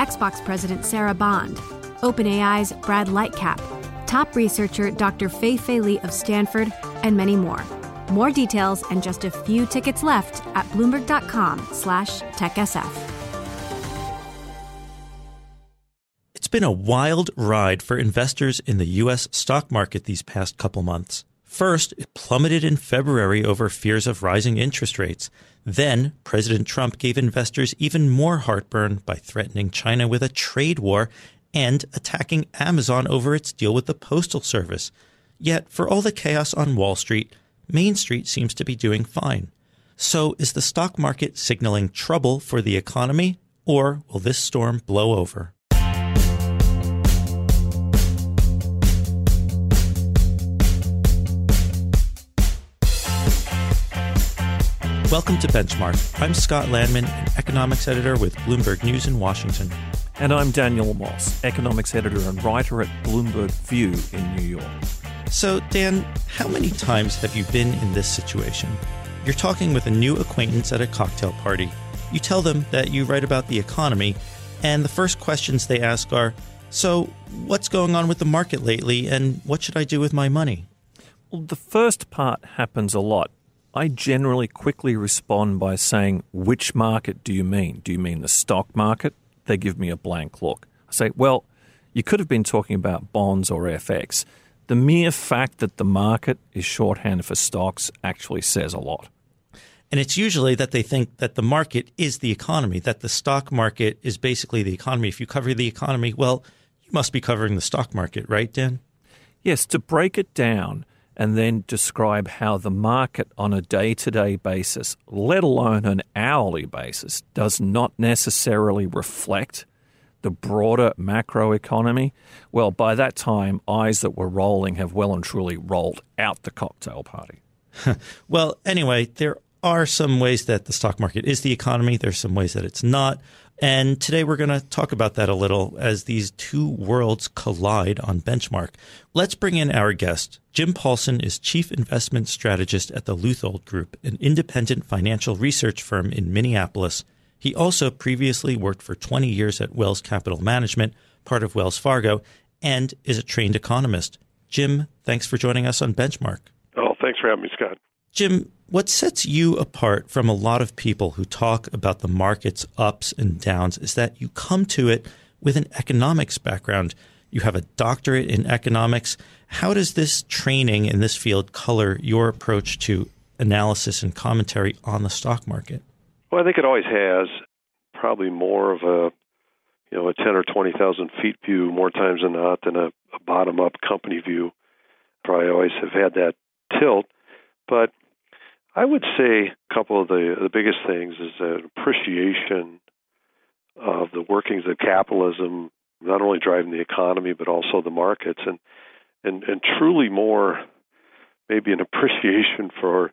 Xbox President Sarah Bond, OpenAI's Brad Lightcap, top researcher Dr. Fei Fei Li of Stanford, and many more. More details and just a few tickets left at bloomberg.com slash techsf. It's been a wild ride for investors in the U.S. stock market these past couple months. First, it plummeted in February over fears of rising interest rates. Then, President Trump gave investors even more heartburn by threatening China with a trade war and attacking Amazon over its deal with the Postal Service. Yet, for all the chaos on Wall Street, Main Street seems to be doing fine. So, is the stock market signaling trouble for the economy, or will this storm blow over? Welcome to Benchmark. I'm Scott Lanman, an economics editor with Bloomberg News in Washington. And I'm Daniel Moss, economics editor and writer at Bloomberg View in New York. So, Dan, how many times have you been in this situation? You're talking with a new acquaintance at a cocktail party. You tell them that you write about the economy, and the first questions they ask are So, what's going on with the market lately, and what should I do with my money? Well, the first part happens a lot. I generally quickly respond by saying, Which market do you mean? Do you mean the stock market? They give me a blank look. I say, Well, you could have been talking about bonds or FX the mere fact that the market is shorthand for stocks actually says a lot. And it's usually that they think that the market is the economy, that the stock market is basically the economy. If you cover the economy, well, you must be covering the stock market, right, Dan? Yes, to break it down and then describe how the market on a day to day basis, let alone an hourly basis, does not necessarily reflect the broader macroeconomy, well, by that time, eyes that were rolling have well and truly rolled out the cocktail party. well, anyway, there are some ways that the stock market is the economy. There's some ways that it's not. And today we're going to talk about that a little as these two worlds collide on Benchmark. Let's bring in our guest. Jim Paulsen is Chief Investment Strategist at the Leuthold Group, an independent financial research firm in Minneapolis he also previously worked for 20 years at Wells Capital Management, part of Wells Fargo, and is a trained economist. Jim, thanks for joining us on Benchmark. Oh, thanks for having me, Scott. Jim, what sets you apart from a lot of people who talk about the market's ups and downs is that you come to it with an economics background. You have a doctorate in economics. How does this training in this field color your approach to analysis and commentary on the stock market? Well, I think it always has. Probably more of a you know a ten or twenty thousand feet view more times than not than a, a bottom up company view. Probably always have had that tilt, but I would say a couple of the the biggest things is an appreciation of the workings of capitalism, not only driving the economy but also the markets, and and and truly more maybe an appreciation for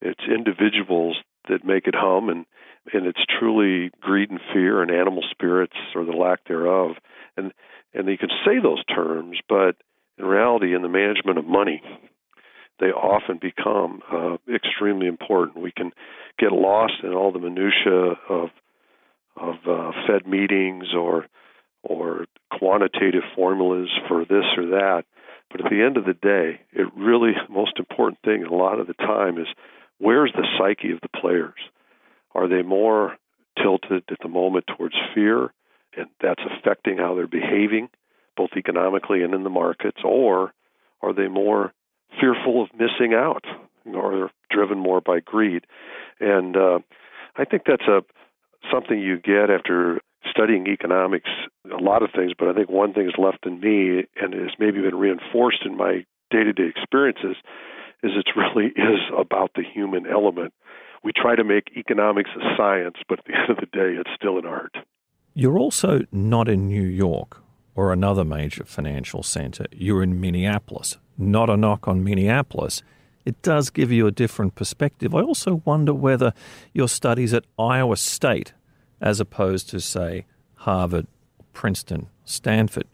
its individuals that make it hum and and it's truly greed and fear and animal spirits or the lack thereof. And and you can say those terms but in reality in the management of money they often become uh, extremely important we can get lost in all the minutia of of uh, fed meetings or or quantitative formulas for this or that but at the end of the day it really most important thing a lot of the time is where's the psyche of the players? Are they more tilted at the moment towards fear, and that's affecting how they're behaving, both economically and in the markets, or are they more fearful of missing out, or driven more by greed? And uh, I think that's a something you get after studying economics, a lot of things, but I think one thing is left in me and has maybe been reinforced in my day to day experiences is it really is about the human element. We try to make economics a science, but at the end of the day, it's still an art. You're also not in New York. Or another major financial center. You're in Minneapolis. Not a knock on Minneapolis. It does give you a different perspective. I also wonder whether your studies at Iowa State, as opposed to, say, Harvard, Princeton, Stanford,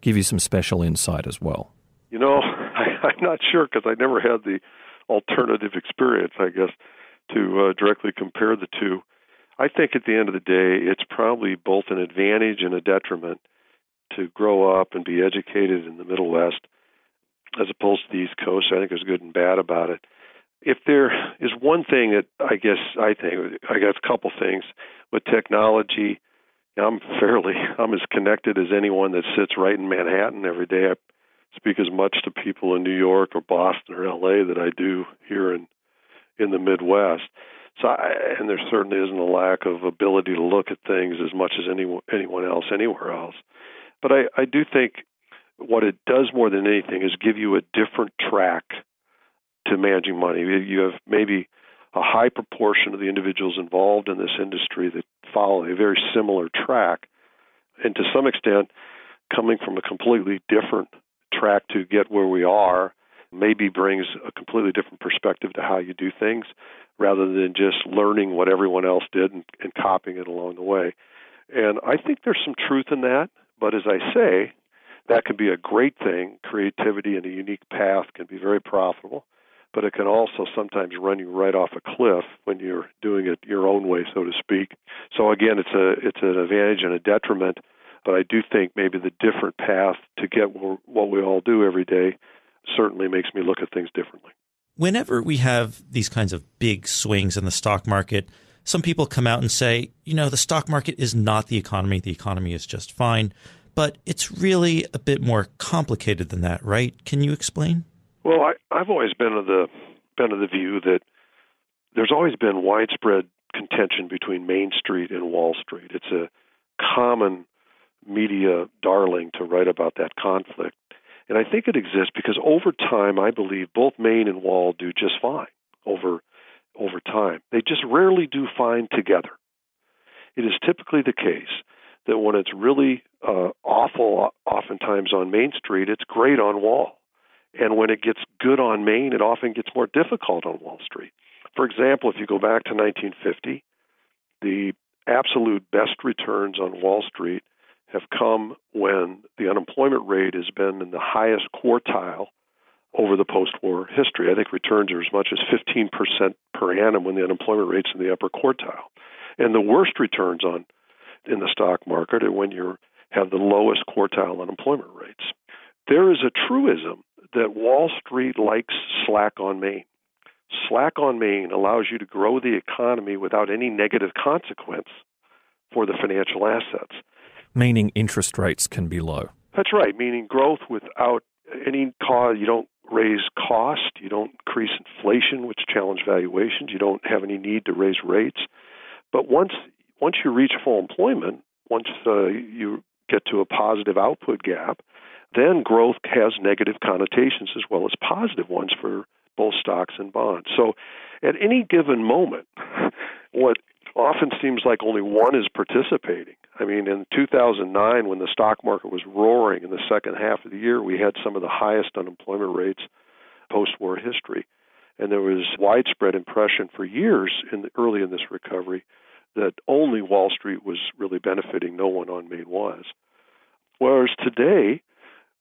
give you some special insight as well. You know, I, I'm not sure because I never had the alternative experience, I guess, to uh, directly compare the two. I think at the end of the day, it's probably both an advantage and a detriment to grow up and be educated in the Middle West as opposed to the East Coast. I think there's good and bad about it. If there is one thing that I guess I think I guess a couple things with technology, I'm fairly I'm as connected as anyone that sits right in Manhattan every day. I speak as much to people in New York or Boston or LA that I do here in in the Midwest. So, I, and there certainly isn't a lack of ability to look at things as much as anyone anyone else anywhere else. But I, I do think what it does more than anything is give you a different track to managing money. You have maybe a high proportion of the individuals involved in this industry that follow a very similar track, and to some extent, coming from a completely different track to get where we are maybe brings a completely different perspective to how you do things rather than just learning what everyone else did and, and copying it along the way. And I think there's some truth in that, but as I say, that can be a great thing. Creativity and a unique path can be very profitable, but it can also sometimes run you right off a cliff when you're doing it your own way, so to speak. So again, it's a it's an advantage and a detriment, but I do think maybe the different path to get what we all do every day certainly makes me look at things differently. Whenever we have these kinds of big swings in the stock market, some people come out and say, you know, the stock market is not the economy. The economy is just fine. But it's really a bit more complicated than that, right? Can you explain? Well, I, I've always been of the been of the view that there's always been widespread contention between Main Street and Wall Street. It's a common media darling to write about that conflict. And I think it exists because over time, I believe both Main and Wall do just fine over over time. They just rarely do fine together. It is typically the case that when it's really uh, awful, oftentimes on Main Street, it's great on Wall. And when it gets good on Main, it often gets more difficult on Wall Street. For example, if you go back to 1950, the absolute best returns on Wall Street have come when the unemployment rate has been in the highest quartile over the post war history. I think returns are as much as 15% per annum when the unemployment rate's in the upper quartile. And the worst returns on in the stock market are when you have the lowest quartile unemployment rates. There is a truism that Wall Street likes slack on Main. Slack on Main allows you to grow the economy without any negative consequence for the financial assets meaning interest rates can be low. That's right, meaning growth without any cause. You don't raise cost, you don't increase inflation, which challenge valuations. You don't have any need to raise rates. But once once you reach full employment, once uh, you get to a positive output gap, then growth has negative connotations as well as positive ones for both stocks and bonds. So at any given moment, what often seems like only one is participating. I mean, in 2009, when the stock market was roaring in the second half of the year, we had some of the highest unemployment rates post war history. And there was widespread impression for years in the, early in this recovery that only Wall Street was really benefiting, no one on Main was. Whereas today,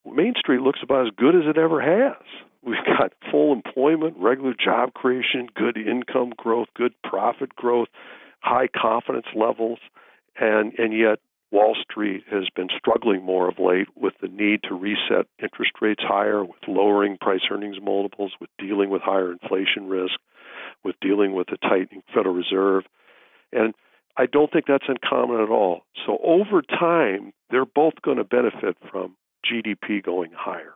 Main Street looks about as good as it ever has. We've got full employment, regular job creation, good income growth, good profit growth, high confidence levels, and and yet Wall Street has been struggling more of late with the need to reset interest rates higher, with lowering price earnings multiples, with dealing with higher inflation risk, with dealing with a tightening Federal Reserve. And I don't think that's uncommon at all. So over time, they're both going to benefit from GDP going higher.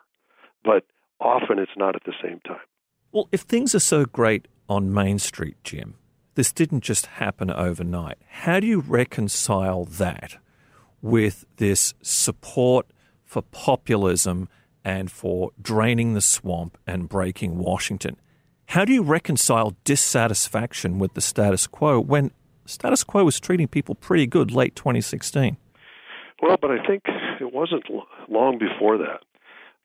But often it's not at the same time. Well, if things are so great on Main Street, Jim, this didn't just happen overnight. How do you reconcile that with this support for populism and for draining the swamp and breaking Washington? How do you reconcile dissatisfaction with the status quo when status quo was treating people pretty good late 2016? Well, but I think it wasn't long before that.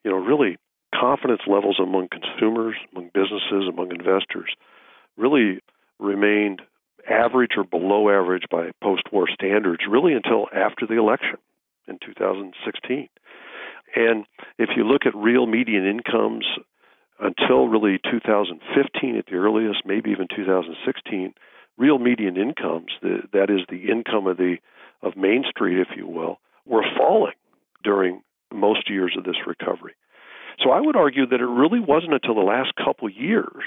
You know, really confidence levels among consumers, among businesses, among investors really remained average or below average by post war standards really until after the election in 2016. And if you look at real median incomes until really 2015 at the earliest, maybe even 2016, real median incomes, the, that is the income of the of Main Street, if you will, were falling during most years of this recovery. So I would argue that it really wasn't until the last couple years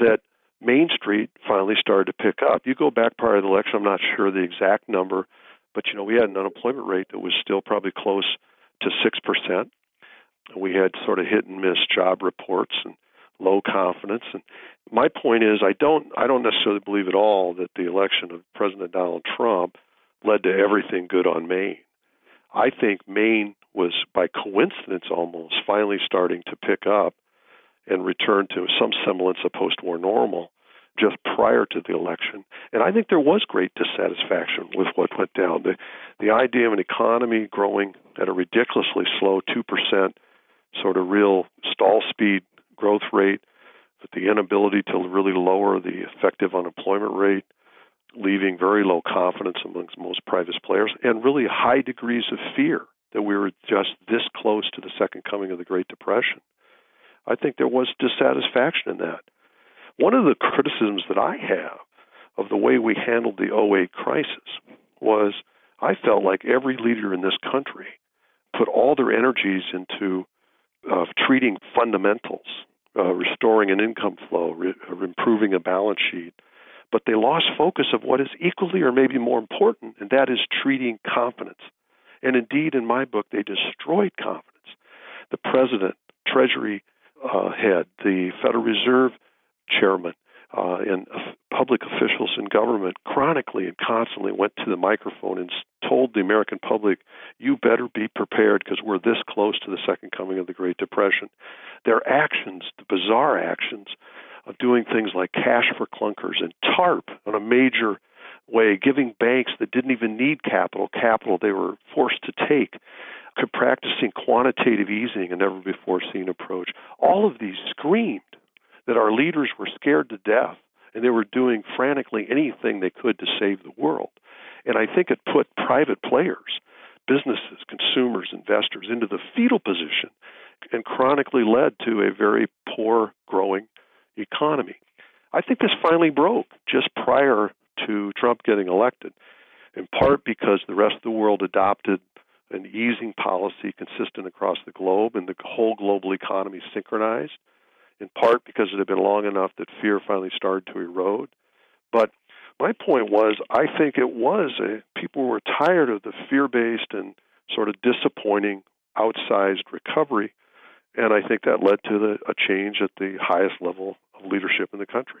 that Main Street finally started to pick up. You go back prior to the election, I'm not sure the exact number, but you know we had an unemployment rate that was still probably close to six percent. We had sort of hit and miss job reports and low confidence. And my point is, I don't I don't necessarily believe at all that the election of President Donald Trump led to everything good on Main. I think Main was, by coincidence almost, finally starting to pick up and return to some semblance of post war normal just prior to the election. And I think there was great dissatisfaction with what went down. The, the idea of an economy growing at a ridiculously slow 2% sort of real stall speed growth rate, with the inability to really lower the effective unemployment rate, leaving very low confidence amongst most private players, and really high degrees of fear that we were just this close to the second coming of the Great Depression. I think there was dissatisfaction in that. One of the criticisms that I have of the way we handled the 08 crisis was I felt like every leader in this country put all their energies into uh, treating fundamentals, uh, restoring an income flow, re- improving a balance sheet, but they lost focus of what is equally or maybe more important, and that is treating confidence. And indeed, in my book, they destroyed confidence. The president, Treasury uh, head, the Federal Reserve chairman, uh, and public officials in government chronically and constantly went to the microphone and told the American public, you better be prepared because we're this close to the second coming of the Great Depression. Their actions, the bizarre actions of doing things like cash for clunkers and TARP on a major way, giving banks that didn't even need capital capital they were forced to take, practicing quantitative easing, a never before seen approach. All of these screamed that our leaders were scared to death and they were doing frantically anything they could to save the world. And I think it put private players, businesses, consumers, investors into the fetal position and chronically led to a very poor growing economy. I think this finally broke just prior to Trump getting elected, in part because the rest of the world adopted an easing policy consistent across the globe and the whole global economy synchronized in part because it had been long enough that fear finally started to erode. But my point was, I think it was a, people were tired of the fear based and sort of disappointing outsized recovery. And I think that led to the, a change at the highest level of leadership in the country.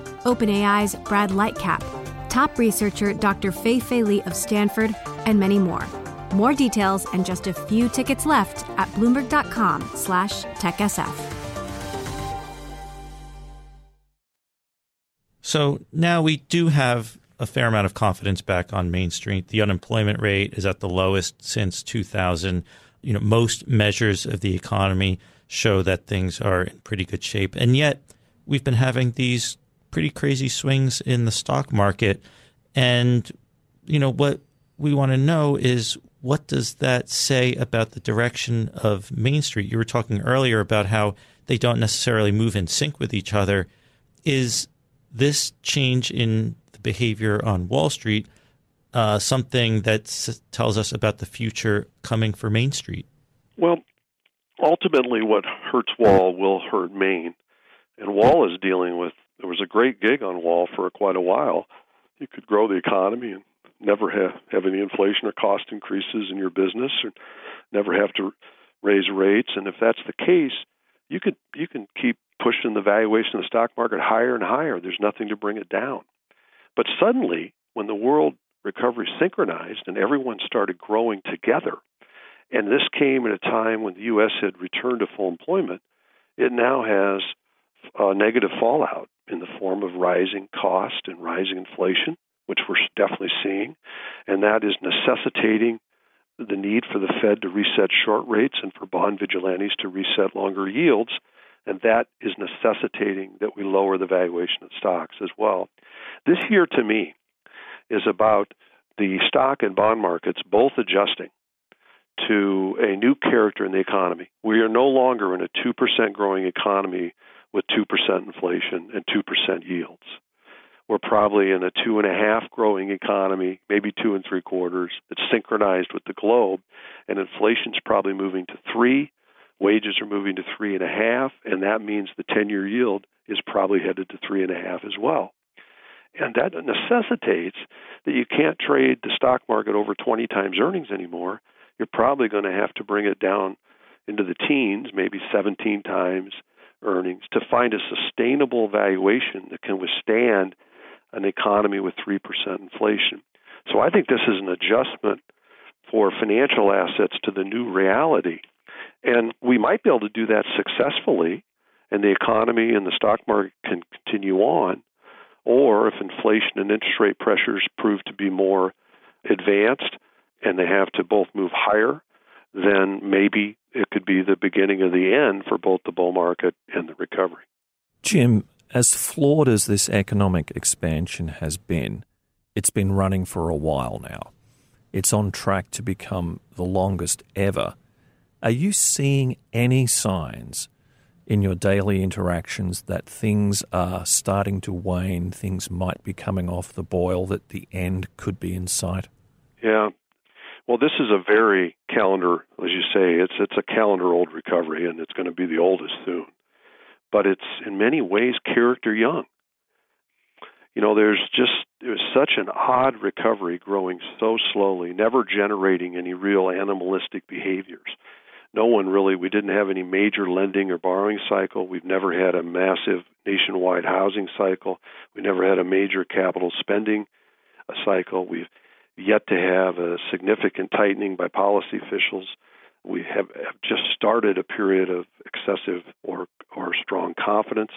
OpenAI's Brad Lightcap, top researcher Dr. Fei Fei Li of Stanford, and many more. More details and just a few tickets left at bloomberg.com slash techsf. So now we do have a fair amount of confidence back on Main Street. The unemployment rate is at the lowest since 2000. You know, most measures of the economy show that things are in pretty good shape. And yet we've been having these pretty crazy swings in the stock market. And, you know, what we want to know is what does that say about the direction of Main Street? You were talking earlier about how they don't necessarily move in sync with each other. Is this change in the behavior on Wall Street uh, something that s- tells us about the future coming for Main Street? Well, ultimately, what hurts Wall will hurt Main. And Wall is dealing with, there was a great gig on Wall for quite a while. You could grow the economy and never have, have any inflation or cost increases in your business, or never have to raise rates. And if that's the case, you could you can keep pushing the valuation of the stock market higher and higher. There's nothing to bring it down. But suddenly, when the world recovery synchronized and everyone started growing together, and this came at a time when the U.S. had returned to full employment, it now has a negative fallout in the form of rising cost and rising inflation, which we're definitely seeing, and that is necessitating the need for the Fed to reset short rates and for bond vigilantes to reset longer yields, and that is necessitating that we lower the valuation of stocks as well. This year, to me, is about the stock and bond markets both adjusting to a new character in the economy. We are no longer in a 2% growing economy with 2% inflation and 2% yields. We're probably in a two and a half growing economy, maybe two and three quarters. It's synchronized with the globe, and inflation's probably moving to three. Wages are moving to three and a half, and that means the 10 year yield is probably headed to three and a half as well. And that necessitates that you can't trade the stock market over 20 times earnings anymore. You're probably going to have to bring it down into the teens, maybe 17 times earnings, to find a sustainable valuation that can withstand an economy with 3% inflation. So I think this is an adjustment for financial assets to the new reality. And we might be able to do that successfully, and the economy and the stock market can continue on. Or if inflation and interest rate pressures prove to be more advanced and they have to both move higher, then maybe it could be the beginning of the end for both the bull market and the recovery. Jim, as flawed as this economic expansion has been, it's been running for a while now. It's on track to become the longest ever. Are you seeing any signs in your daily interactions that things are starting to wane, things might be coming off the boil, that the end could be in sight? Yeah. Well, this is a very calendar, as you say, it's it's a calendar old recovery, and it's going to be the oldest soon but it's in many ways character young. You know, there's just there's such an odd recovery growing so slowly, never generating any real animalistic behaviors. No one really, we didn't have any major lending or borrowing cycle. We've never had a massive nationwide housing cycle. We never had a major capital spending uh, cycle. We've yet to have a significant tightening by policy officials we have, have just started a period of excessive or, or strong confidence.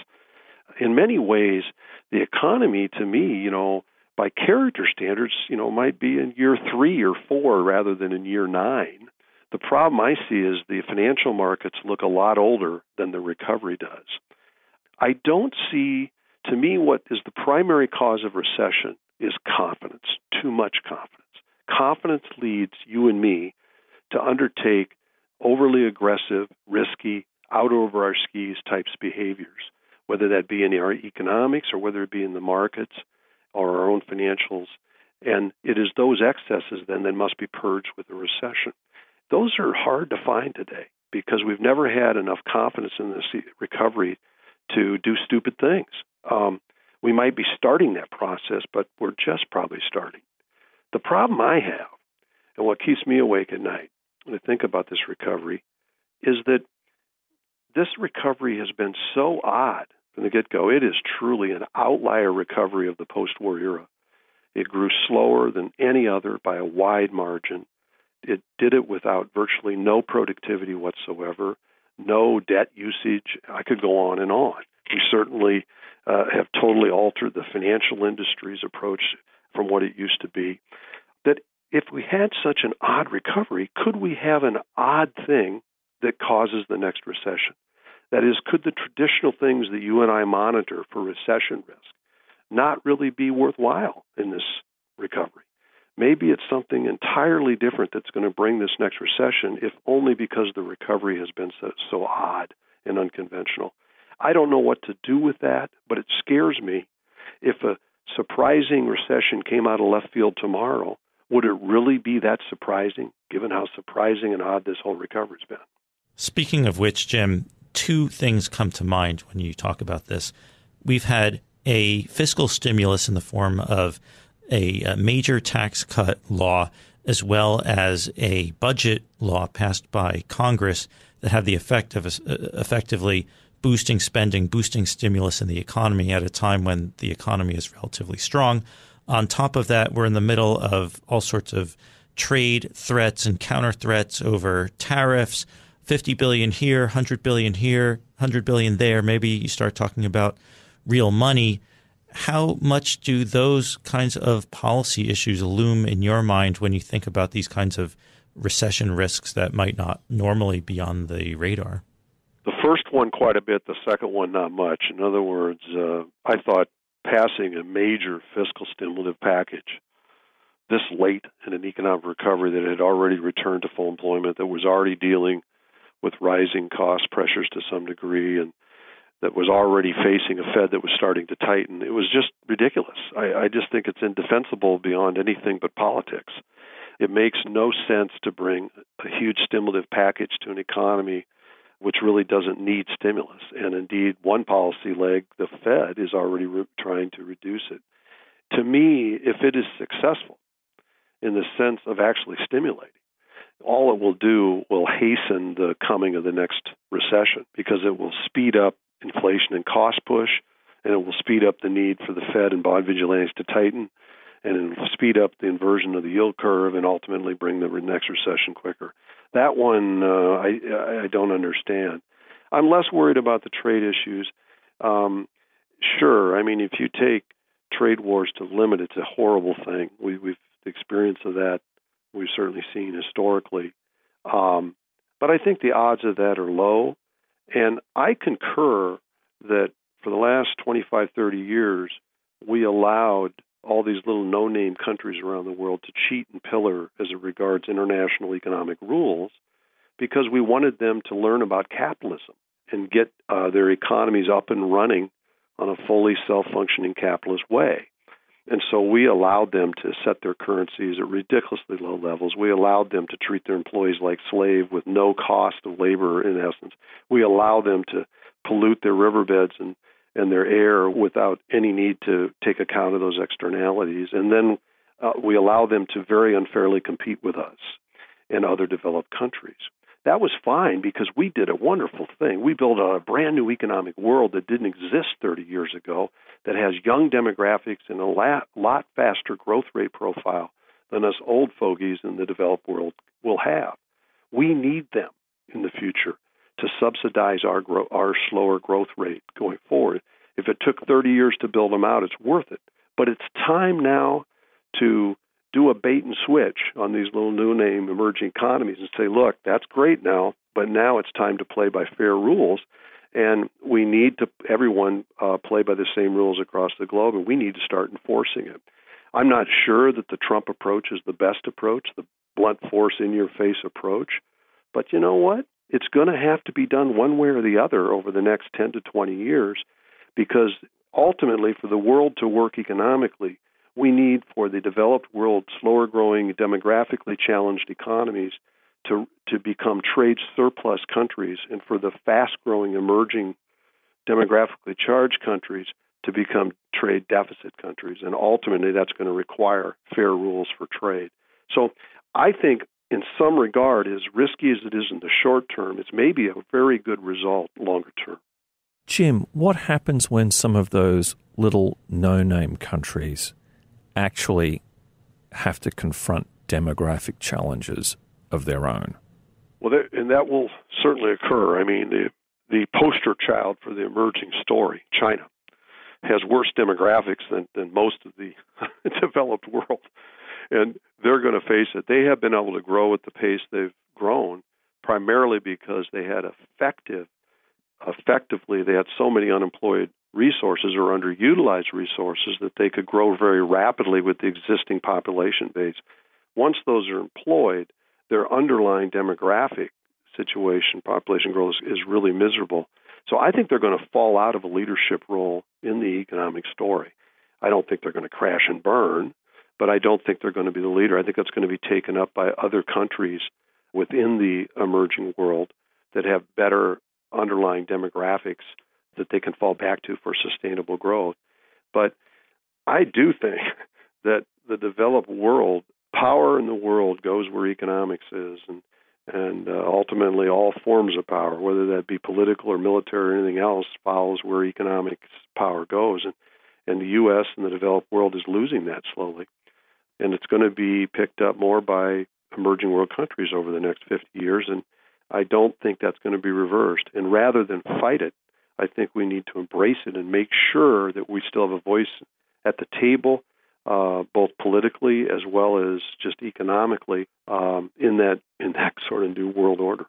In many ways, the economy, to me, you know, by character standards, you know, might be in year three or four rather than in year nine. The problem I see is the financial markets look a lot older than the recovery does. I don't see, to me, what is the primary cause of recession is confidence, too much confidence. Confidence leads you and me to undertake overly aggressive, risky, out over our skis types behaviors, whether that be in our economics or whether it be in the markets or our own financials. And it is those excesses then that must be purged with a recession. Those are hard to find today because we've never had enough confidence in this recovery to do stupid things. Um, we might be starting that process, but we're just probably starting. The problem I have, and what keeps me awake at night, when I think about this recovery is that this recovery has been so odd from the get go. It is truly an outlier recovery of the post war era. It grew slower than any other by a wide margin. It did it without virtually no productivity whatsoever, no debt usage. I could go on and on. We certainly uh, have totally altered the financial industry's approach from what it used to be. That if we had such an odd recovery, could we have an odd thing that causes the next recession? That is, could the traditional things that you and I monitor for recession risk not really be worthwhile in this recovery? Maybe it's something entirely different that's going to bring this next recession, if only because the recovery has been so, so odd and unconventional. I don't know what to do with that, but it scares me. If a surprising recession came out of left field tomorrow, would it really be that surprising, given how surprising and odd this whole recovery's been? Speaking of which, Jim, two things come to mind when you talk about this. We've had a fiscal stimulus in the form of a, major tax cut law as well as a budget law passed by Congress that had the effect of uh, effectively boosting spending, boosting stimulus in the economy at a time when the economy is relatively strong. On top of that, we're in the middle of all sorts of trade threats and counter threats over tariffs 50 billion here, 100 billion here, 100 billion there. Maybe you start talking about real money. How much do those kinds of policy issues loom in your mind when you think about these kinds of recession risks that might not normally be on the radar? The first one, quite a bit. The second one, not much. In other words, uh, I thought passing a major fiscal stimulative package this late in an economic recovery that had already returned to full employment, that was already dealing with rising cost pressures to some degree, and that was already facing a Fed that was starting to tighten. It was just ridiculous. I, I just think it's indefensible beyond anything but politics. It makes no sense to bring a huge stimulative package to an economy which really doesn't need stimulus. And indeed, one policy leg, the Fed, is already re- trying to reduce it. To me, if it is successful in the sense of actually stimulating, all it will do will hasten the coming of the next recession because it will speed up inflation and cost push, and it will speed up the need for the Fed and bond vigilantes to tighten, and it will speed up the inversion of the yield curve and ultimately bring the next recession quicker. That one uh, I I don't understand. I'm less worried about the trade issues. Um, sure, I mean if you take trade wars to limit, it's a horrible thing. We, we've the experience of that we've certainly seen historically. Um, but I think the odds of that are low. And I concur that for the last 25, 30 years, we allowed all these little no name countries around the world to cheat and pillar as it regards international economic rules because we wanted them to learn about capitalism and get uh, their economies up and running on a fully self functioning capitalist way. And so we allowed them to set their currencies at ridiculously low levels. We allowed them to treat their employees like slaves with no cost of labor in essence. We allowed them to pollute their riverbeds and, and their air without any need to take account of those externalities. And then uh, we allow them to very unfairly compete with us and other developed countries that was fine because we did a wonderful thing. We built a brand new economic world that didn't exist 30 years ago that has young demographics and a lot, faster growth rate profile than us old fogies in the developed world will have. We need them in the future to subsidize our grow, our slower growth rate going forward. If it took 30 years to build them out, it's worth it. But it's time now to do a bait and switch on these little new name emerging economies and say, look, that's great now, but now it's time to play by fair rules. And we need to everyone uh, play by the same rules across the globe, and we need to start enforcing it. I'm not sure that the Trump approach is the best approach, the blunt force in your face approach. But you know what? It's going to have to be done one way or the other over the next 10 to 20 years because ultimately, for the world to work economically, we need for the developed world, slower growing, demographically challenged economies to, to become trade surplus countries, and for the fast growing, emerging, demographically charged countries to become trade deficit countries. And ultimately, that's going to require fair rules for trade. So I think, in some regard, as risky as it is in the short term, it's maybe a very good result longer term. Jim, what happens when some of those little no name countries actually have to confront demographic challenges of their own. Well, and that will certainly occur. I mean, the the poster child for the emerging story, China, has worse demographics than than most of the developed world, and they're going to face it. They have been able to grow at the pace they've grown primarily because they had effective, effectively they had so many unemployed resources or underutilized resources that they could grow very rapidly with the existing population base. Once those are employed, their underlying demographic situation, population growth, is, is really miserable. So I think they're going to fall out of a leadership role in the economic story. I don't think they're going to crash and burn, but I don't think they're going to be the leader. I think that's going to be taken up by other countries within the emerging world that have better underlying demographics that they can fall back to for sustainable growth. But I do think that the developed world, power in the world goes where economics is, and and uh, ultimately all forms of power, whether that be political or military or anything else, follows where economics power goes, and and the U.S. and the developed world is losing that slowly, and it's going to be picked up more by emerging world countries over the next 50 years, and I don't think that's going to be reversed. And rather than fight it, I think we need to embrace it and make sure that we still have a voice at the table, uh, both politically as well as just economically, um, in that in that sort of new world order.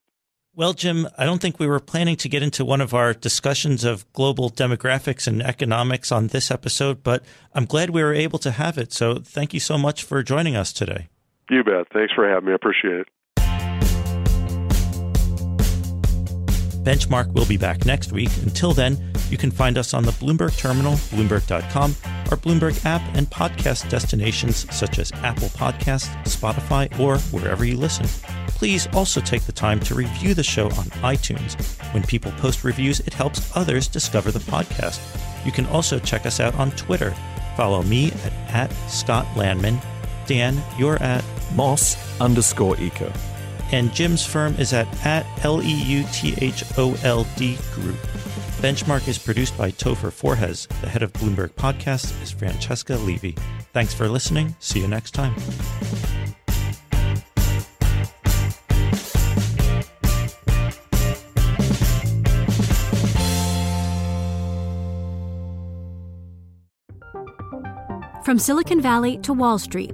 Well, Jim, I don't think we were planning to get into one of our discussions of global demographics and economics on this episode, but I'm glad we were able to have it. So thank you so much for joining us today. You bet. Thanks for having me. I appreciate it. Benchmark will be back next week. Until then, you can find us on the Bloomberg Terminal, Bloomberg.com, our Bloomberg app, and podcast destinations such as Apple Podcasts, Spotify, or wherever you listen. Please also take the time to review the show on iTunes. When people post reviews, it helps others discover the podcast. You can also check us out on Twitter. Follow me at, at Scott Lanman. Dan, you're at Moss underscore eco and Jim's firm is at, at L-E-U-T-H-O-L-D Group. Benchmark is produced by Topher Forhecz. The head of Bloomberg Podcast is Francesca Levy. Thanks for listening. See you next time. From Silicon Valley to Wall Street,